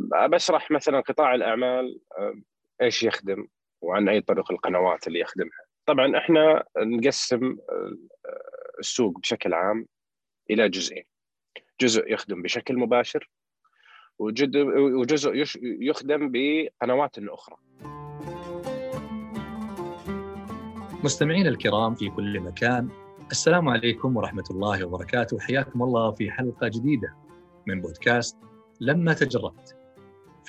بشرح مثلا قطاع الأعمال إيش يخدم وعن أي طريق القنوات اللي يخدمها. طبعا إحنا نقسم السوق بشكل عام إلى جزئين. جزء يخدم بشكل مباشر وجزء يخدم بقنوات أخرى. مستمعينا الكرام في كل مكان السلام عليكم ورحمة الله وبركاته. حياكم الله في حلقة جديدة من بودكاست لما تجربت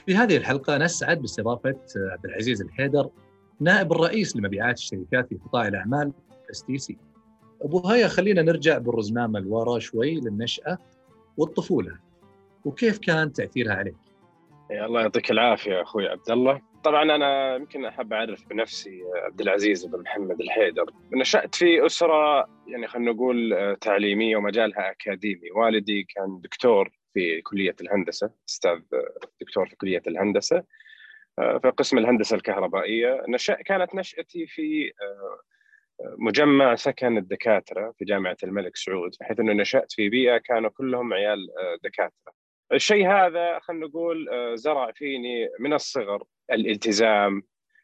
في هذه الحلقة نسعد باستضافة عبد العزيز الحيدر نائب الرئيس لمبيعات الشركات في قطاع الأعمال stc أبو هيا خلينا نرجع بالرزنامة لورا شوي للنشأة والطفولة. وكيف كان تأثيرها عليك؟ الله يعطيك العافية أخوي عبد الله. طبعا أنا يمكن أحب أعرف بنفسي عبد العزيز بن محمد الحيدر. نشأت في أسرة يعني خلينا نقول تعليمية ومجالها أكاديمي. والدي كان دكتور في كلية الهندسة أستاذ دكتور في كلية الهندسة في قسم الهندسة الكهربائية. نشأ كانت نشأتي في مجمع سكن الدكاترة في جامعة الملك سعود بحيث إنه نشأت في بيئة كانوا كلهم عيال دكاترة. الشيء هذا خلينا نقول زرع فيني من الصغر الالتزام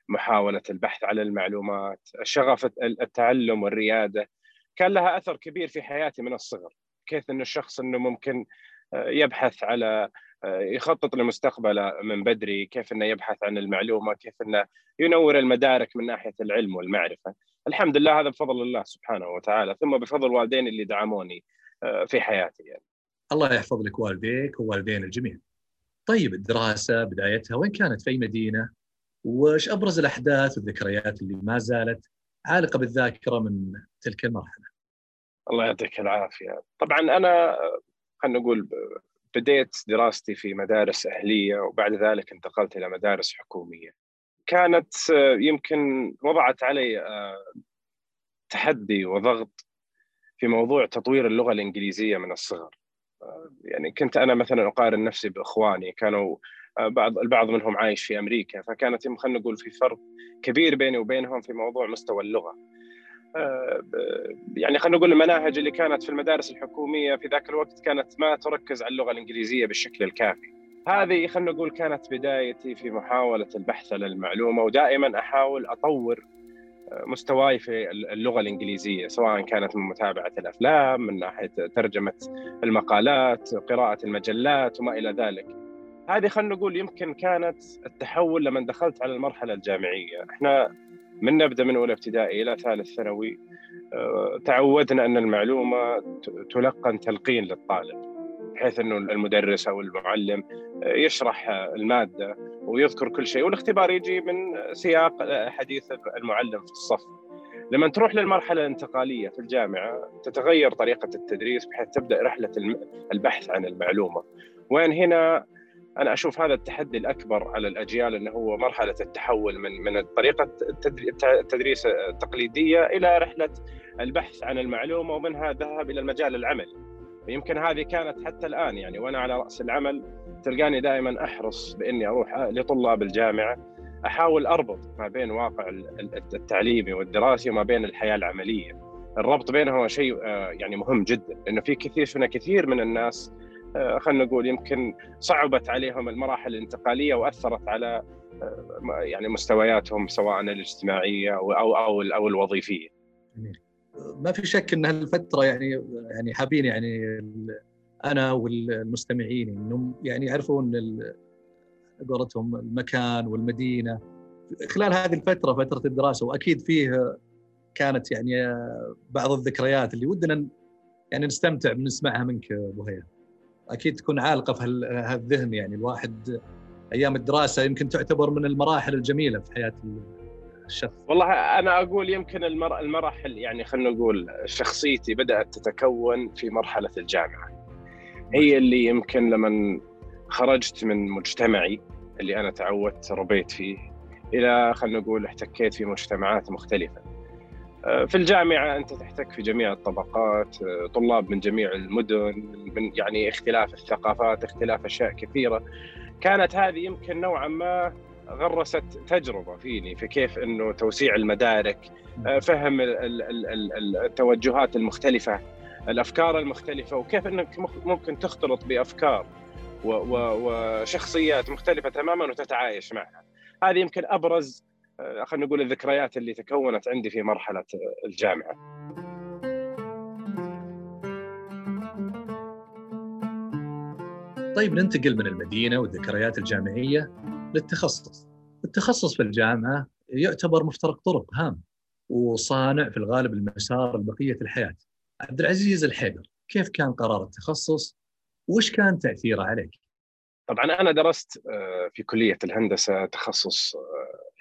محاولة البحث على المعلومات شغف التعلم والريادة. كان لها أثر كبير في حياتي من الصغر كيف أن الشخص أنه ممكن يبحث على يخطط لمستقبله من بدري كيف أنه يبحث عن المعلومة كيف أنه ينور المدارك من ناحية العلم والمعرفة. الحمد لله هذا بفضل الله سبحانه وتعالى ثم بفضل والدين اللي دعموني في حياتي يعني. الله يحفظ لك والديك ووالدين الجميع. طيب الدراسة بدايتها وين كانت؟ في أي مدينة؟ وش أبرز الأحداث والذكريات اللي ما زالت عالقة بالذاكرة من تلك المرحلة؟ الله يعطيك العافية. طبعا أنا خلينا نقول بديت دراستي في مدارس أهلية وبعد ذلك انتقلت إلى مدارس حكومية. كانت يمكن وضعت علي تحدي وضغط في موضوع تطوير اللغة الإنجليزية من الصغر. يعني كنت أنا مثلا أقارن نفسي بإخواني كانوا بعض البعض منهم عايش في أمريكا فكانت خلينا نقول في فرق كبير بيني وبينهم في موضوع مستوى اللغة. يعني خلينا نقول المناهج اللي كانت في المدارس الحكومية في ذاك الوقت كانت ما تركز على اللغة الإنجليزية بالشكل الكافي. هذه خلينا نقول كانت بدايتي في محاولة البحث عن المعلومة ودائما أحاول أطور مستواي في اللغة الإنجليزية سواء كانت من متابعة الأفلام من ناحية ترجمة المقالات قراءة المجلات وما إلى ذلك. هذه خلينا نقول يمكن كانت التحول لما دخلت على المرحلة الجامعية. إحنا من نبدأ من أولى ابتدائي إلى ثالث ثانوي تعودنا أن المعلومة تلقن تلقين للطالب بحيث إنه المدرس أو المعلم يشرح المادة ويذكر كل شيء والاختبار يجي من سياق حديث المعلم في الصف. لما تروح للمرحلة الانتقالية في الجامعة تتغير طريقة التدريس بحيث تبدأ رحلة البحث عن المعلومة. وين هنا أنا أشوف هذا التحدي الأكبر على الأجيال إنه هو مرحلة التحول من من طريقة التدريس التقليدية إلى رحلة البحث عن المعلومة ومنها الذهاب إلى المجال العملي يمكن هذه كانت حتى الآن يعني وأنا على رأس العمل تلقاني دائما أحرص بإني أروح لطلاب الجامعة أحاول أربط ما بين واقع التعليمي والدراسي وما بين الحياة العملية. الربط بينهما شيء يعني مهم جدا لأنه في كثير هنا كثير من الناس خلينا نقول يمكن صعبت عليهم المراحل الانتقالية وأثرت على يعني مستوياتهم سواء الاجتماعية أو أو أو, الوظيفية. ما في شك إن هالفترة يعني يعني حابين يعني أنا والمستمعين إنهم يعني يعرفون قولتهم المكان والمدينة. خلال هذه الفترة فترة الدراسة وأكيد فيه كانت يعني بعض الذكريات اللي ودنا يعني نستمتع بنسمعها منك أبو هيا أكيد تكون عالقة في هالذهن يعني. الواحد أيام الدراسة يمكن تعتبر من المراحل الجميلة في حياة الشخص. والله أنا أقول يمكن المر... المراحل يعني خلينا نقول شخصيتي بدأت تتكون في مرحلة الجامعة. هي اللي يمكن لما خرجت من مجتمعي اللي أنا تعودت ربيت فيه إلى خلينا نقول احتكيت في مجتمعات مختلفة. في الجامعة أنت تحتك في جميع الطبقات طلاب من جميع المدن من يعني اختلاف الثقافات اختلاف أشياء كثيرة. كانت هذه يمكن نوعا ما غرست تجربة فيني في كيف إنه توسيع المدارك فهم التوجهات المختلفة الأفكار المختلفة وكيف إنك ممكن تختلط بأفكار وشخصيات مختلفة تماما وتتعايش معها. هذه يمكن أبرز آه، خلينا نقول الذكريات اللي تكونت عندي في مرحلة الجامعة. طيب ننتقل من المدينة والذكريات الجامعية للتخصص. التخصص في الجامعة يعتبر مفترق طرق هام وصانع في الغالب المسار لبقية الحياة. عبد العزيز الحيدر كيف كان قرار التخصص؟ وش كان تأثيره عليك؟ طبعا أنا درست آه، في كلية الهندسة تخصص آه،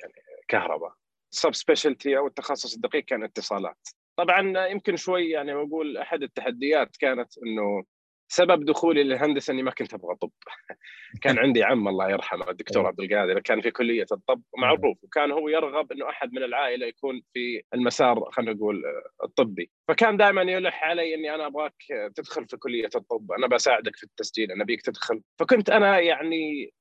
يعني كهرباء سب سبيشالتي أو التخصص الدقيق كان اتصالات. طبعا يمكن شوي يعني أقول أحد التحديات كانت إنه سبب دخولي للهندسة إني ما كنت أبغى طب. كان عندي عم الله يرحمه الدكتور عبد القادر كان في كلية الطب معروف وكان هو يرغب إنه أحد من العائلة يكون في المسار خلينا نقول الطبي. فكان دائما يلح علي إني أنا أبغاك تدخل في كلية الطب أنا بساعدك في التسجيل أنا بيك تدخل. فكنت أنا يعني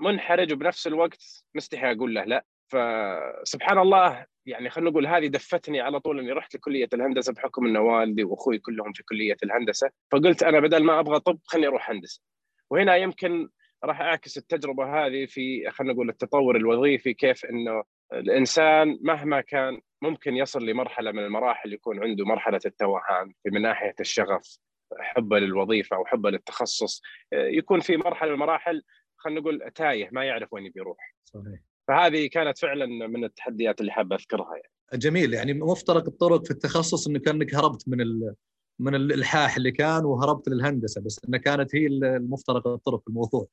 منحرج وبنفس الوقت مستحي أقول له لا. فسبحان الله يعني خلينا نقول هذه دفتني على طول إني رحت لكلية الهندسة بحكم إن والدي وأخوي كلهم في كلية الهندسة فقلت أنا بدل ما أبغى طب خليني أروح هندسة. وهنا يمكن راح أعكس التجربة هذه في خلينا نقول التطور الوظيفي كيف إنه الإنسان مهما كان ممكن يصل لمرحلة من المراحل يكون عنده مرحلة التوهان من ناحية الشغف حبه للوظيفة أو حبه للتخصص يكون في مرحلة من المراحل خلينا نقول تايه ما يعرف وين بيروح. صحيح. فهذه كانت فعلا من التحديات اللي حابه أذكرها يعني. جميل. يعني مفترق الطرق في التخصص إنه كأنك هربت من ال... من الالحاح اللي كان وهربت للهندسة بس انها كانت هي المفترق الطرق في الموضوع.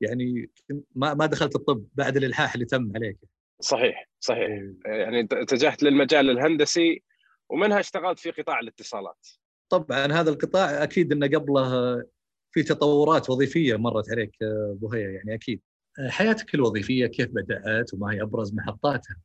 يعني ما ما دخلت الطب بعد الالحاح اللي تم عليك. صحيح صحيح. إيه. يعني اتجهت للمجال الهندسي ومنها اشتغلت في قطاع الاتصالات. طبعا هذا القطاع أكيد إنه قبله في تطورات وظيفية مرت عليك أبو هيا يعني أكيد. حياتك الوظيفية كيف بدأت وما هي أبرز محطاتها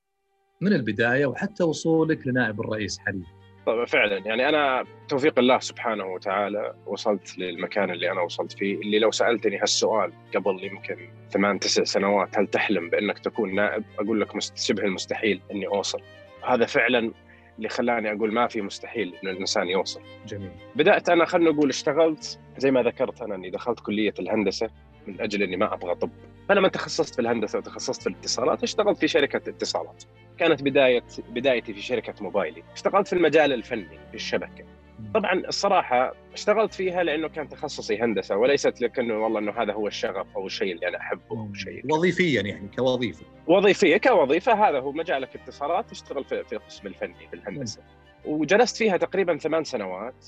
من البداية وحتى وصولك لنائب الرئيس حاليا طبعا فعلا يعني أنا توفيق الله سبحانه وتعالى وصلت للمكان اللي أنا وصلت فيه اللي لو سألتني هالسؤال قبل يمكن ثمان تسع سنوات هل تحلم بأنك تكون نائب؟ أقول لك شبه المستحيل إني أوصل. هذا فعلا اللي خلاني أقول ما في مستحيل انه الإنسان يوصل. جميل. بدأت أنا خلينا نقول اشتغلت زي ما ذكرت أنا إني دخلت كلية الهندسة من أجل إني ما أبغى طب فلما تخصصت في الهندسة وتخصصت في الاتصالات اشتغلت في شركة اتصالات. كانت بدايه بدايتي في شركة موبايلي. اشتغلت في المجال الفني في الشبكة. طبعا الصراحة اشتغلت فيها لأنه كان تخصصي هندسة وليست لكنه والله أنه هذا هو الشغف أو الشيء اللي أنا أحبه أو شيء. وظيفيا يعني كوظيفة. وظيفية كوظيفة. هذا هو مجالك اتصالات تشتغل في, في القسم الفني في الهندسة. وجلست فيها تقريبا ثمان سنوات.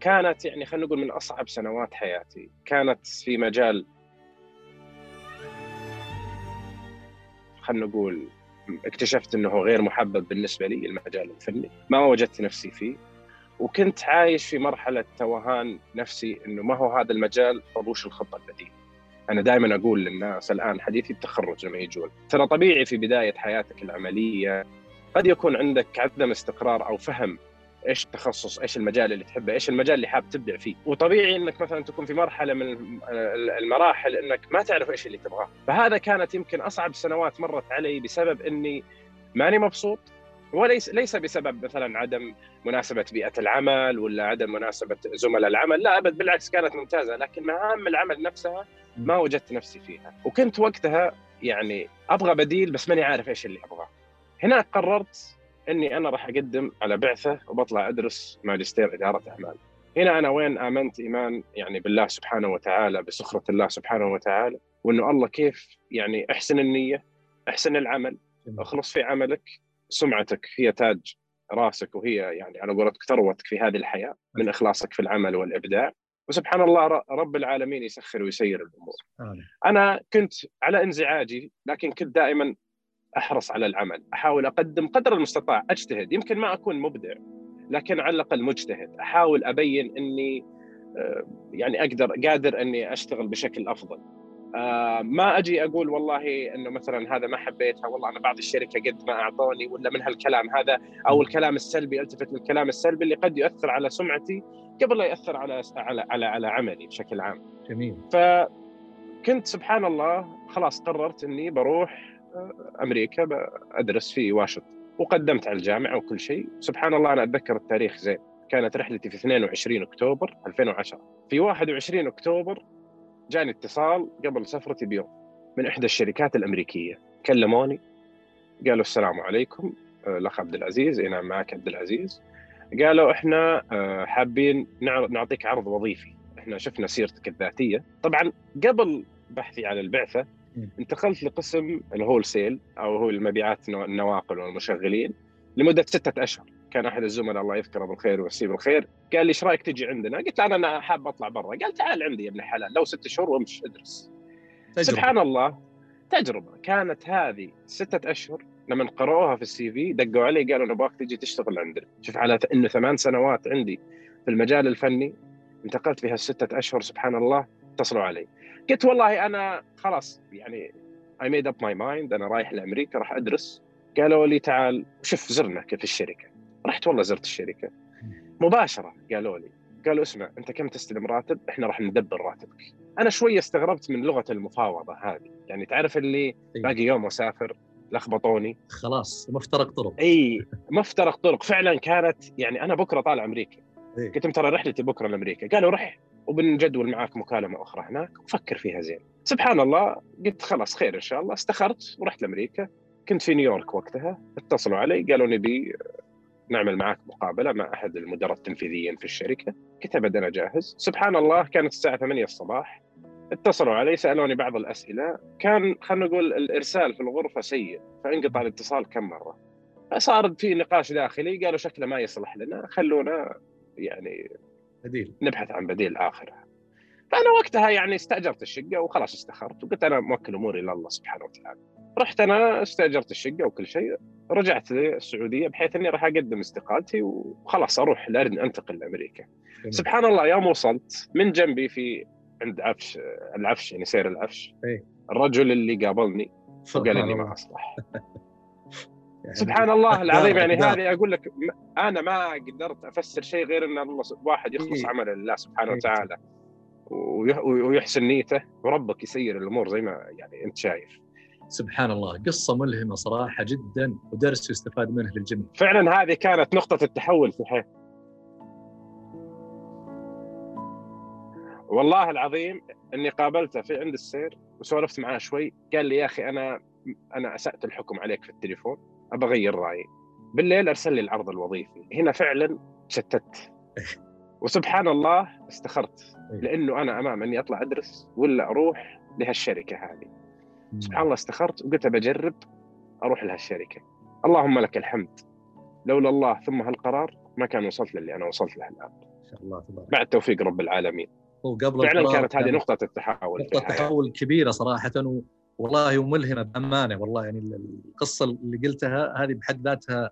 كانت يعني خلينا نقول من أصعب سنوات حياتي. كانت في مجال خلينا نقول اكتشفت إنه غير محبب بالنسبة لي المجال الفني. ما وجدت نفسي فيه. وكنت عايش في مرحلة توهان نفسي إنه ما هو هذا المجال طبوش الخطة البديله أنا دائما أقول للناس الآن حديثي التخرج لما يجون. ترى طبيعي في بداية حياتك العملية قد يكون عندك عدم استقرار أو فهم إيش التخصص إيش المجال اللي تحبه إيش المجال اللي حاب تبدع فيه. وطبيعي إنك مثلا تكون في مرحلة من المراحل إنك ما تعرف إيش اللي تبغاه. فهذا كانت يمكن أصعب سنوات مرت علي بسبب إني ماني مبسوط وليس ليس بسبب مثلا عدم مناسبة بيئة العمل ولا عدم مناسبة زملاء العمل. لا أبد بالعكس كانت ممتازة لكن مهام العمل نفسها ما وجدت نفسي فيها. وكنت وقتها يعني أبغى بديل بس ماني عارف إيش اللي أبغاه. هناك قررت إني أنا راح أقدم على بعثة وبطلع أدرس ماجستير إدارة إعمال. هنا أنا وين آمنت إيمان يعني بالله سبحانه وتعالى بسخرة الله سبحانه وتعالى وإنه الله كيف يعني أحسن النية أحسن العمل أخلص في عملك سمعتك هي تاج راسك وهي يعني على قولتك ثروتك في هذه الحياة من إخلاصك في العمل والإبداع وسبحان الله رب العالمين يسخر ويسير الأمور. أنا كنت على انزعاجي لكن كنت دائما أحرص على العمل أحاول أقدم قدر المستطاع أجتهد يمكن ما أكون مبدع لكن على الأقل مجتهد أحاول أبين إني آه، يعني أقدر قادر إني أشتغل بشكل أفضل آه، ما أجي أقول والله إنه مثلا هذا ما حبيتها والله أنا بعض الشركة قد ما أعطوني ولا من هالكلام هذا أو الكلام السلبي ألتفت للكلام السلبي اللي قد يؤثر على سمعتي قبل لا ياثر على على على, على عملي بشكل عام. جميل. فكنت سبحان الله خلاص قررت إني بروح أمريكا ادرس في واشنطن. وقدمت على الجامعة وكل شيء. سبحان الله أنا أتذكر التاريخ زين. كانت رحلتي في 22 أكتوبر 2010 في 21 أكتوبر جاني اتصال قبل سفرتي بيوم من إحدى الشركات الأمريكية. كلموني قالوا السلام عليكم آه، الأخ عبد العزيز. اي نعم معك عبد العزيز. قالوا إحنا آه، حابين نعطيك عرض وظيفي. إحنا شفنا سيرتك الذاتية. طبعا قبل بحثي عن البعثة انتقلت لقسم ال wholesale أو هو المبيعات النواقل والمشغلين لمدة ستة أشهر. كان أحد الزملاء الله يذكره بالخير ويمسيه بالخير. قال لي إيش رأيك تجي عندنا؟ قلت له أنا حاب أطلع برا. قال تعال عندي يا ابن الحلال لو ست شهور وامش ادرس. تجربة. سبحان الله تجربة. كانت هذه ستة أشهر لما قرأوها في ال CV دقوا علي قالوا نبغاك تجي تشتغل عندنا. شوف على إنه ثمان سنوات عندي في المجال الفني انتقلت في هالستة أشهر سبحان الله اتصلوا علي. قلت والله أنا خلاص يعني I made up my mind أنا رايح لأمريكا راح أدرس. قالوا لي تعال شوف زرنا في الشركة. رحت والله زرت الشركة. مباشرة قالوا لي قالوا اسمع أنت كم تستلم راتب؟ إحنا راح ندبر راتبك. أنا شوية استغربت من لغة المفاوضة هذه، يعني تعرف اللي باقي يوم واسافر لخبطوني. خلاص مفترق طرق. إي مفترق طرق. فعلا كانت يعني أنا بكرة طالع أمريكا. إيه؟ قلت ترى رحلتي بكرة لأمريكا. قالوا رح. وبنجدول معاك مكالمة أخرى هناك. وفكر فيها زين. سبحان الله قلت خلاص خير إن شاء الله. استخرت ورحت لأمريكا. كنت في نيويورك وقتها. اتصلوا علي قالوا نبي نعمل معك مقابلة مع أحد المدراء التنفيذيين في الشركة. قلت أبد أنا جاهز. سبحان الله كانت الساعة 8 الصباح. اتصلوا علي سألوني بعض الأسئلة. كان خلينا نقول الإرسال في الغرفة سيء فانقطع الاتصال كم مرة. فصار في نقاش داخلي قالوا شكله ما يصلح لنا. خلونا يعني بديل. نبحث عن بديل آخر. فأنا وقتها يعني استأجرت الشقة وخلاص استخرت وقلت أنا موكل أموري لله سبحانه وتعالى. رحت أنا استأجرت الشقة وكل شيء رجعت للسعودية بحيث إني راح أقدم استقالتي وخلاص أروح لارن أنتقل لأمريكا. سبحان الله يوم وصلت من جنبي في عند عفش العفش يعني سير العفش إيه؟ الرجل اللي قابلني وقال إني ما أصلح. يعني سبحان الله العظيم يعني هذه أقول لك أنا ما قدرت أفسر شيء غير إن الله واحد يخلص إيه؟ عمل لله سبحانه إيه؟ وتعالى. ويحسن نيته وربك يسير الأمور زي ما يعني أنت شايف. سبحان الله. قصة ملهمة صراحة جدا ودرس يستفاد منه للجميع. فعلا هذه كانت نقطة التحول في حياتي والله العظيم إني قابلته في عند السير وسولفت معاه شوي. قال لي يا أخي أنا أنا أسأت الحكم عليك في التليفون. أبى أغير رأيي. بالليل أرسل لي العرض الوظيفي. هنا فعلا شتت. وسبحان الله استخرت. إيه. لأنه أنا أمام أني أطلع أدرس ولا أروح لهالشركة هذه. سبحان الله استخرت وقلت بجرب أروح لهالشركة. اللهم لك الحمد. لولا الله ثم هالقرار ما كان وصلت للي أنا وصلت له الآن. إن شاء الله تبارك. بعد توفيق رب العالمين. وقبل فعلا كانت هذه نقطة التحول نقطة تحول كبيرة صراحة و... والله وملهمه بأمانة والله يعني القصة اللي قلتها هذه بحد ذاتها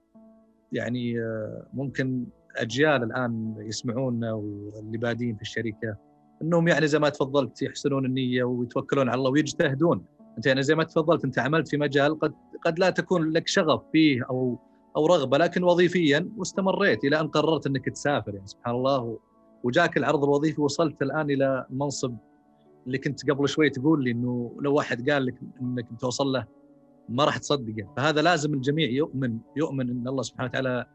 يعني آه، ممكن أجيال الآن يسمعونا واللي بادين في الشركة إنهم يعني زي ما تفضلت يحسنون النية ويتوكلون على الله ويجتهدون. أنت يعني زي ما تفضلت أنت عملت في مجال قد قد لا تكون لك شغف فيه أو أو رغبة لكن وظيفيا واستمريت إلى أن قررت إنك تسافر يعني سبحان الله. وجاك العرض الوظيفي وصلت الآن إلى المنصب اللي كنت قبل شوي تقول لي إنه لو واحد قال لك إنك توصل له ما راح تصدقه. فهذا لازم الجميع يؤمن يؤمن إن الله سبحانه وتعالى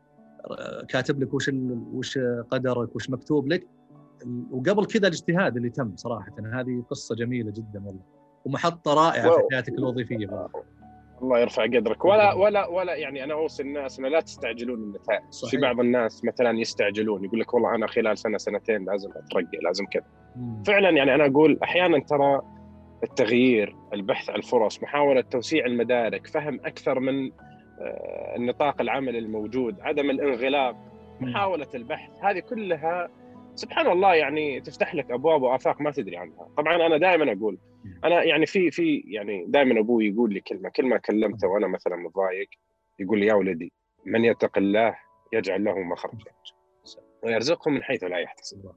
كاتب لك وش وش قدرك وش مكتوب لك. وقبل كذا الاجتهاد اللي تم صراحة. هذه قصة جميلة جدا والله. ومحطة رائعة في حياتك الوظيفية. الله يرفع قدرك. ولا ولا ولا يعني أنا أوصي الناس إنه لا تستعجلون النتائج. صحيح. في بعض الناس مثلا يستعجلون يقول لك والله أنا خلال سنة سنتين لازم اترقى لازم كذا. فعلا يعني أنا أقول أحيانا ترى التغيير البحث عن الفرص محاولة توسيع المدارك فهم أكثر من آه، النطاق العمل الموجود عدم الانغلاق محاولة البحث هذه كلها سبحان الله يعني تفتح لك أبواب وآفاق ما تدري عنها. طبعا أنا دائما أقول أنا يعني في في يعني دائما أبوي يقول لي كلمة كل ما كلمته وأنا مثلا متضايق يقول لي يا ولدي من يتق الله يجعل له مخرجا. ويرزقه من حيث لا يحتسب.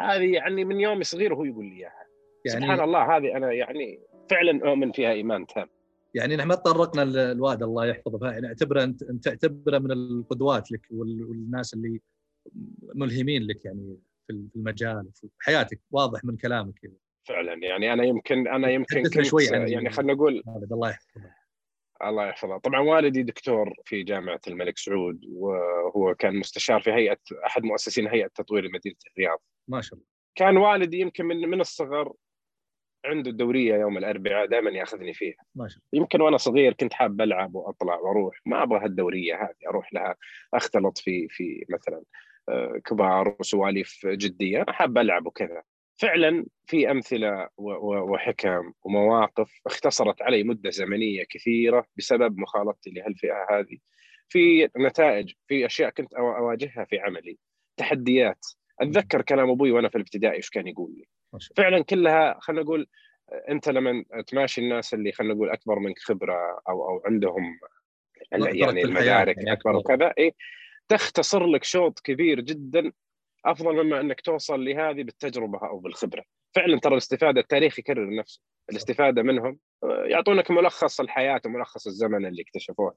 هذه يعني من يوم صغير وهو يقول لي إياها. يعني سبحان الله هذه أنا يعني فعلا أؤمن فيها إيمان تام. يعني نحن ما تطرقنا للواد الله يحفظه. يعني اعتبره أنت تعتبره من القدوات لك والناس اللي ملهمين لك يعني في المجال وفي حياتك واضح من كلامك فعلا. يعني أنا يمكن أنا يمكن كنت شوي يعني, خلينا نقول الله يحفظه. الله يحفظه. طبعا والدي دكتور في جامعة الملك سعود وهو كان مستشار في هيئه أحد مؤسسين هيئة تطوير مدينة الرياض. ما شاء الله. كان والدي يمكن من من الصغر عنده الدورية يوم الأربعاء دائما يأخذني فيها. ما شاء يمكن وأنا صغير كنت حاب ألعب وأطلع وأروح. ما أبغى هالدورية هذه أروح لها أختلط في في مثلا آه، كبار وسواليف جدية. حاب ألعب وكذا. فعلا في أمثلة وحكم ومواقف اختصرت علي مدة زمنية كثيرة بسبب مخالطتي لهالفئة هذه. في نتائج في أشياء كنت أواجهها في عملي. تحديات. أتذكر كلام أبوي وأنا في الابتدائي إيش كان يقول لي. فعلا كلها خلينا نقول أنت لما تماشي الناس اللي خلينا نقول أكبر منك خبرة أو أو عندهم يعني المدارك أكبر وكذا اي تختصر لك شوط كبير جدا أفضل مما أنك توصل لهذه بالتجربة أو بالخبرة. فعلا ترى الاستفادة التاريخ يكرر نفسه. الاستفادة منهم يعطونك ملخص الحياة وملخص الزمن اللي اكتشفوه.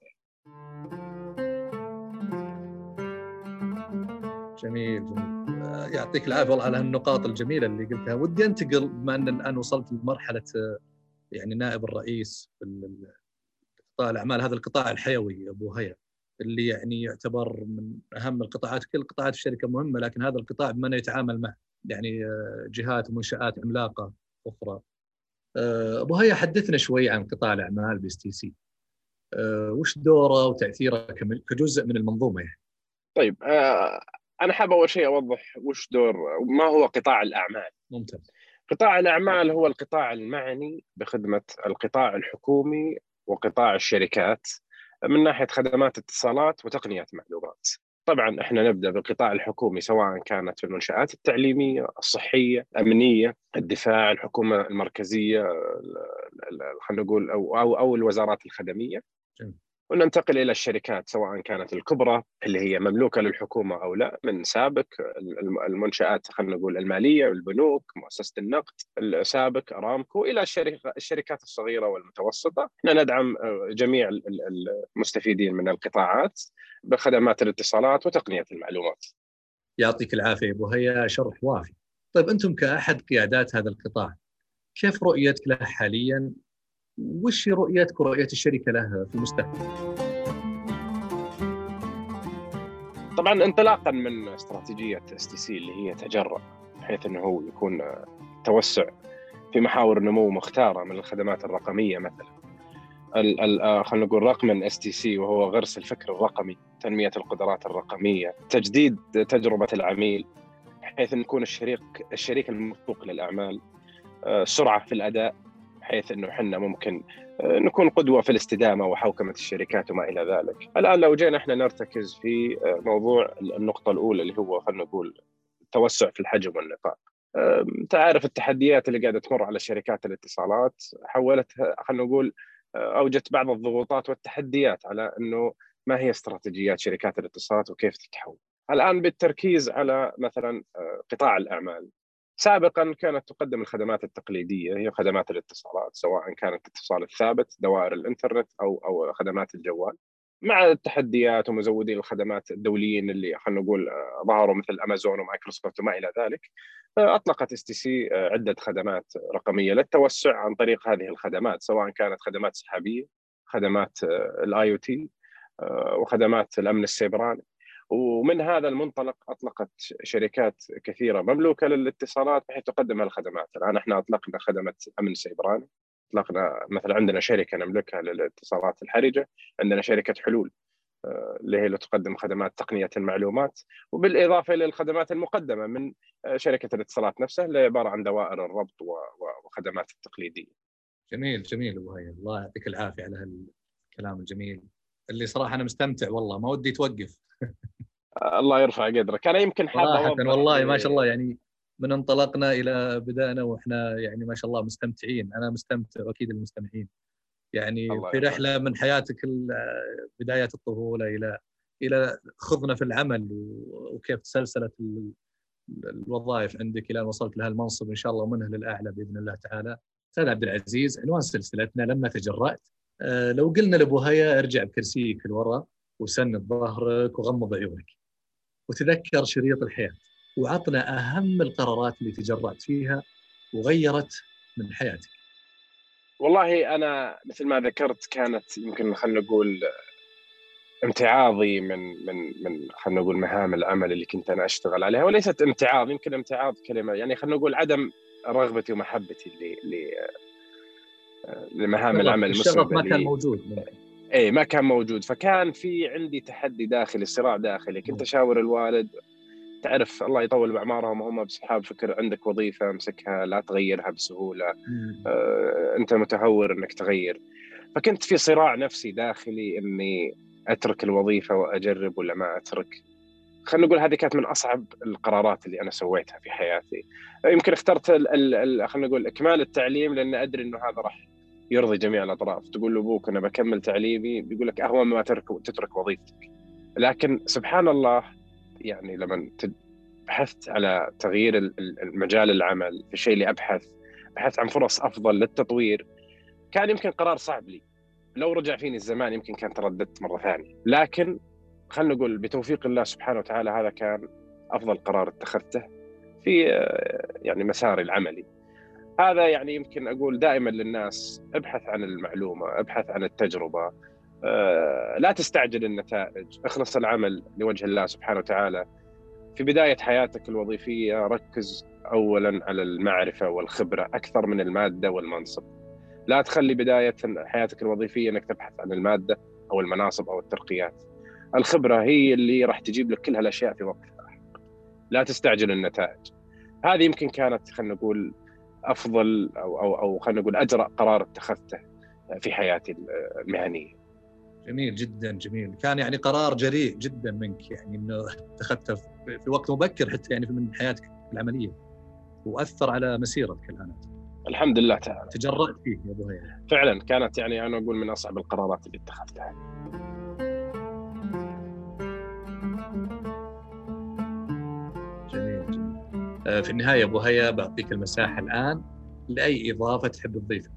جميل جميل. يعطيك العافية على هالنقاط الجميلة اللي قلتها. ودي أنتقل بما أن الآن وصلت لمرحلة يعني نائب الرئيس في قطاع الأعمال هذا القطاع الحيوي أبو هيا اللي يعني يعتبر من أهم القطاعات كل قطاعات الشركة مهمة لكن هذا القطاع بما انه يتعامل مع يعني آه، جهات ومنشآت عملاقة أخرى. آه، أبو هيا حدثنا شوي عن قطاع الأعمال بي تي سي. وش دوره وتأثيره كجزء من المنظومة يعني؟ طيب آه، أنا حاب أول شيء أوضح وش دور ما هو قطاع الأعمال. ممتاز. قطاع الأعمال هو القطاع المعني بخدمة القطاع الحكومي وقطاع الشركات من ناحية خدمات اتصالات وتقنيات معلومات. طبعا إحنا نبدأ بالقطاع الحكومي سواء كانت في المنشآت التعليمية، الصحية، الامنيه، الدفاع، الحكومة المركزية خلينا نقول أو أو أو الوزارات الخدمية. وننتقل إلى الشركات سواء كانت الكبرى اللي هي مملوكة للحكومة أو لا من سابق المنشآت خلينا نقول المالية البنوك مؤسسة النقد السابق أرامكو إلى الشركات الصغيرة والمتوسطة. إحنا ندعم آه، جميع المستفيدين من القطاعات بخدمات الاتصالات وتقنية المعلومات. يعطيك العافية أبو هيا شرح وافي. طيب أنتم كأحد قيادات هذا القطاع كيف رؤيتك له حاليا؟ وش رؤيتك ورؤية الشركة له في المستقبل؟ طبعا انطلاقا من استراتيجية stc اللي هي DARE بحيث إنه هو يكون توسع في محاور نمو مختارة من الخدمات الرقمية مثلا آه، خلينا نقول رقم stc وهو غرس الفكر الرقمي تنمية القدرات الرقمية تجديد تجربة العميل بحيث إن يكون الشريك الشريك الموثوق للأعمال آه، سرعة في الأداء بحيث إنه إحنا ممكن آه، نكون قدوة في الاستدامة وحوكمة الشركات وما إلى ذلك. الآن لو جينا إحنا نرتكز في آه، موضوع النقطة الأولى اللي هو خلينا نقول التوسع في الحجم والنطاق. انت عارف التحديات اللي قاعدة تمر على شركات الاتصالات حولتها خلينا نقول آه، أوجدت بعض الضغوطات والتحديات على إنه ما هي استراتيجيات شركات الاتصالات وكيف تتحول. الآن بالتركيز على مثلا قطاع الأعمال سابقا كانت تقدم الخدمات التقليدية هي خدمات الاتصالات سواء كانت الاتصال الثابت دوائر الإنترنت أو أو خدمات الجوال مع التحديات ومزودين الخدمات الدوليين اللي خلينا نقول آه، ظهروا مثل أمازون ومايكروسوفت وما إلى ذلك. آه، أطلقت stc عدة خدمات رقمية للتوسع عن طريق هذه الخدمات سواء كانت خدمات سحابية خدمات آه، ال IoT وخدمات الأمن السيبراني. ومن هذا المنطلق أطلقت شركات كثيرة مملوكة للاتصالات بحيث تقدم الخدمات. الآن إحنا أطلقنا خدمة أمن سيبراني أطلقنا مثلا عندنا شركة نملكها للاتصالات الحرجة عندنا شركة حلول آه، اللي هي اللي تقدم خدمات تقنية المعلومات وبالإضافة إلى الخدمات المقدمة من آه، شركة الاتصالات نفسها اللي عبارة عن دوائر الربط وخدمات التقليدية. جميل جميل أبو هيا. الله يعطيك العافية على هالكلام الجميل. اللي صراحة أنا مستمتع والله ما ودي توقف. الله يرفع قدرك. أنا يمكن حاب والله ما شاء الله يعني من انطلقنا إلى بدانا وإحنا يعني ما شاء الله مستمتعين. أنا مستمتع واكيد المستمعين. يعني في رحلة من حياتك بداية الطفولة إلى إلى خضنا في العمل وكيف تسلسلت الوظائف عندك إلى أن وصلت لها المنصب إن شاء الله ومنه للأعلى بإذن الله تعالى. أستاذ عبد العزيز عنوان سلسلتنا لما تجرأت. آه، لو قلنا لأبو هيا ارجع بكرسيك لورا. وسند ظهرك وغمض عيونك. وتذكر شريط الحياة. وعطنا أهم القرارات اللي تجرأت فيها وغيرت من حياتك. والله أنا مثل ما ذكرت كانت يمكن خلينا نقول امتعاضي من من من خلينا نقول مهام العمل اللي كنت أنا أشتغل عليها. وليست امتعاض يمكن امتعاض كلمة يعني خلينا نقول عدم رغبتي ومحبتي لمهام العمل المسلمه ما كان موجود اي ما كان موجود. فكان في عندي تحدي داخلي صراع داخلي. كنت أشاور الوالد. تعرف الله يطول بأعمارهم هم باصحاب فكر عندك وظيفة أمسكها لا تغيرها بسهولة. آه أنت متهور إنك تغير. فكنت في صراع نفسي داخلي إني أترك الوظيفة وأجرب ولا ما أترك. خلينا نقول هذه كانت من أصعب القرارات اللي أنا سويتها في حياتي. يمكن اخترت خلينا نقول إكمال التعليم لأن أدري إنه هذا راح يرضي جميع الأطراف. تقول لابوك أنا بكمل تعليمي بيقول لك أهون ما تترك تترك وظيفتك. لكن سبحان الله يعني لما بحثت على تغيير المجال العمل في الشيء اللي أبحث بحثت عن فرص أفضل للتطوير كان يمكن قرار صعب لي. لو رجع فيني الزمان يمكن كان ترددت مرة ثانية. لكن خلينا نقول بتوفيق الله سبحانه وتعالى هذا كان أفضل قرار اتخذته في يعني مساري العملي. هذا يعني يمكن أقول دائما للناس ابحث عن المعلومة ابحث عن التجربة آه، لا تستعجل النتائج اخلص العمل لوجه الله سبحانه وتعالى. في بداية حياتك الوظيفية ركز اولا على المعرفة والخبرة أكثر من المادة والمنصب. لا تخلي بداية حياتك الوظيفية إنك تبحث عن المادة أو المناصب أو الترقيات. الخبرة هي اللي راح تجيب لك كل هالأشياء في وقت لاحق لا تستعجل النتائج. هذه يمكن كانت خلينا نقول أفضل أو أو أو خلينا نقول أجرأ قرار اتخذته في حياتي المهنية. جميل جدا جميل، كان يعني قرار جريء جدا منك يعني إنه اتخذته في وقت مبكر حتى يعني من حياتك العملية وأثر على مسيرتك الآن. الحمد لله تعالى. تجرأت فيه يا أبو هيا. فعلا كانت يعني أنا أقول من أصعب القرارات اللي اتخذتها. في النهاية أبو هيا بعطيك المساحة الآن لأي إضافة تحب تضيفها.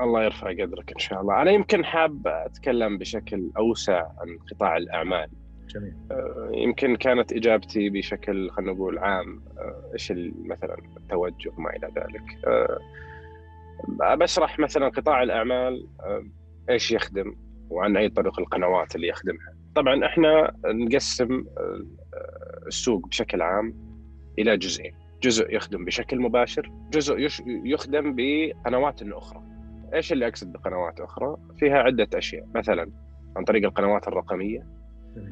الله يرفع قدرك إن شاء الله، أنا يمكن حاب أتكلم بشكل أوسع عن قطاع الأعمال. جميل. آه، يمكن كانت إجابتي بشكل خلينا نقول عام آه، إيش مثلا التوجه ما إلى ذلك. بشرح مثلا قطاع الأعمال إيش يخدم وعن أي طرق القنوات اللي يخدمها. طبعا إحنا نقسم السوق بشكل عام إلى جزئين. جزء يخدم بشكل مباشر جزء يخدم بقنوات أخرى. إيش اللي أقصد بقنوات أخرى؟ فيها عدة أشياء. مثلا عن طريق القنوات الرقمية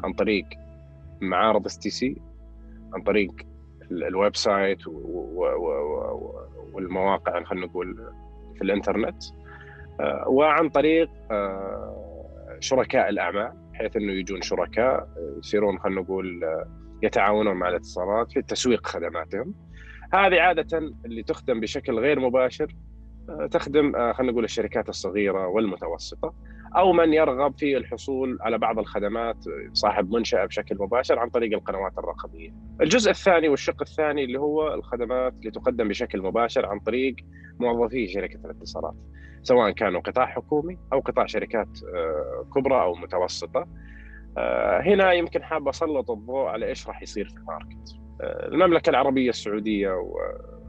عن طريق معارض stc عن طريق ال website والمواقع خلينا نقول في الإنترنت. آه، وعن طريق آه، شركاء الأعمال بحيث إنه يجون شركاء يصيرون خلينا نقول آه، يتعاونون مع الاتصالات في تسويق خدماتهم. هذه عادة اللي تخدم بشكل غير مباشر آه، تخدم آه، خلينا نقول الشركات الصغيرة والمتوسطة أو من يرغب في الحصول على بعض الخدمات صاحب منشأة بشكل مباشر عن طريق القنوات الرقمية. الجزء الثاني والشق الثاني اللي هو الخدمات اللي تقدم بشكل مباشر عن طريق موظفي شركة الاتصالات سواء كانوا قطاع حكومي أو قطاع شركات آه، كبرى أو متوسطة. آه، هنا يمكن حاب أسلط الضوء على إيش راح يصير في الماركت. آه، المملكة العربية السعودية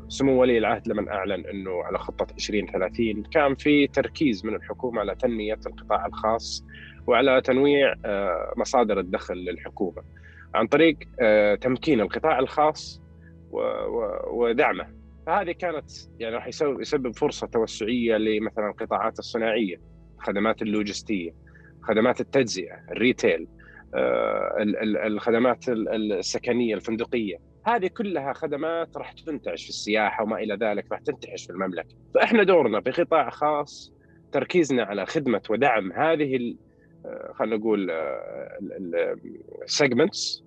وسمو ولي العهد لما أعلن إنه على خطة 2030 كان في تركيز من الحكومة على تنمية القطاع الخاص وعلى تنويع آه، مصادر الدخل للحكومة عن طريق تمكين القطاع الخاص ودعمه فهذه كانت يعني راح يسبب فرصة توسعية لمثلا القطاعات الصناعية الخدمات اللوجستية خدمات التجزئة ال retail آه، الخدمات السكنية الفندقية. هذه كلها خدمات راح تنتعش في السياحة وما إلى ذلك راح تنتعش في المملكة. فإحنا دورنا بقطاع خاص تركيزنا على خدمة ودعم هذه آه، خلينا نقول ال segments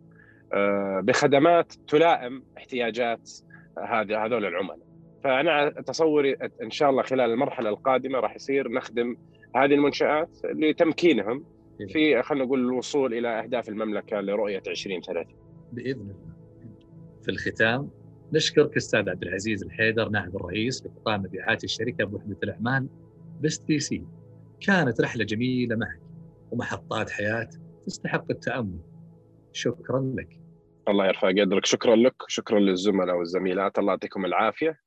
آه، بخدمات تلائم احتياجات هذه هذول العملاء. فأنا تصوري إن شاء الله خلال المرحلة القادمة راح يصير نخدم هذه المنشآت لتمكينهم في خلينا نقول الوصول إلى أهداف المملكة لرؤية 2030 بإذن الله. في الختام نشكرك أستاذ عبد العزيز الحيدر نائب الرئيس لقطاع مبيعات الشركة بوحدة الأعمال بس تي سي. كانت رحلة جميلة معك ومحطات حياة تستحق التأمل. شكرا لك. الله يرفع قدرك، شكرا لك، شكرا للزملاء والزميلات، الله يعطيكم العافية.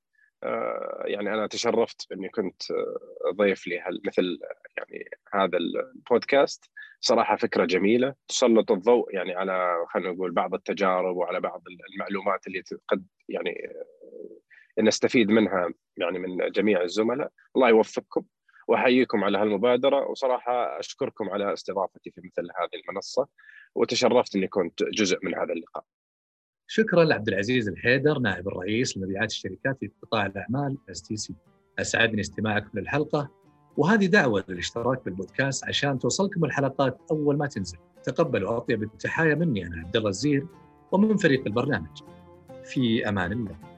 آه، يعني أنا تشرفت إني كنت آه، ضيف مثل يعني هذا البودكاست. صراحة فكرة جميلة. تسلط الضوء يعني على خلينا نقول بعض التجارب وعلى بعض المعلومات اللي قد يعني نستفيد منها يعني من جميع الزملاء. الله يوفقكم وأحييكم على هالمبادرة. وصراحة أشكركم على استضافتي في مثل هذه المنصة. وتشرفت إني كنت جزء من هذا اللقاء. شكرا لعبد العزيز الحيدر نائب الرئيس لمبيعات الشركات في قطاع الأعمال stc. أسعدني استماعكم للحلقة وهذه دعوة للاشتراك بالبودكاست عشان توصلكم الحلقات أول ما تنزل. تقبلوا أطيب التحايا مني أنا عبد الله الزير ومن فريق البرنامج. في أمان الله.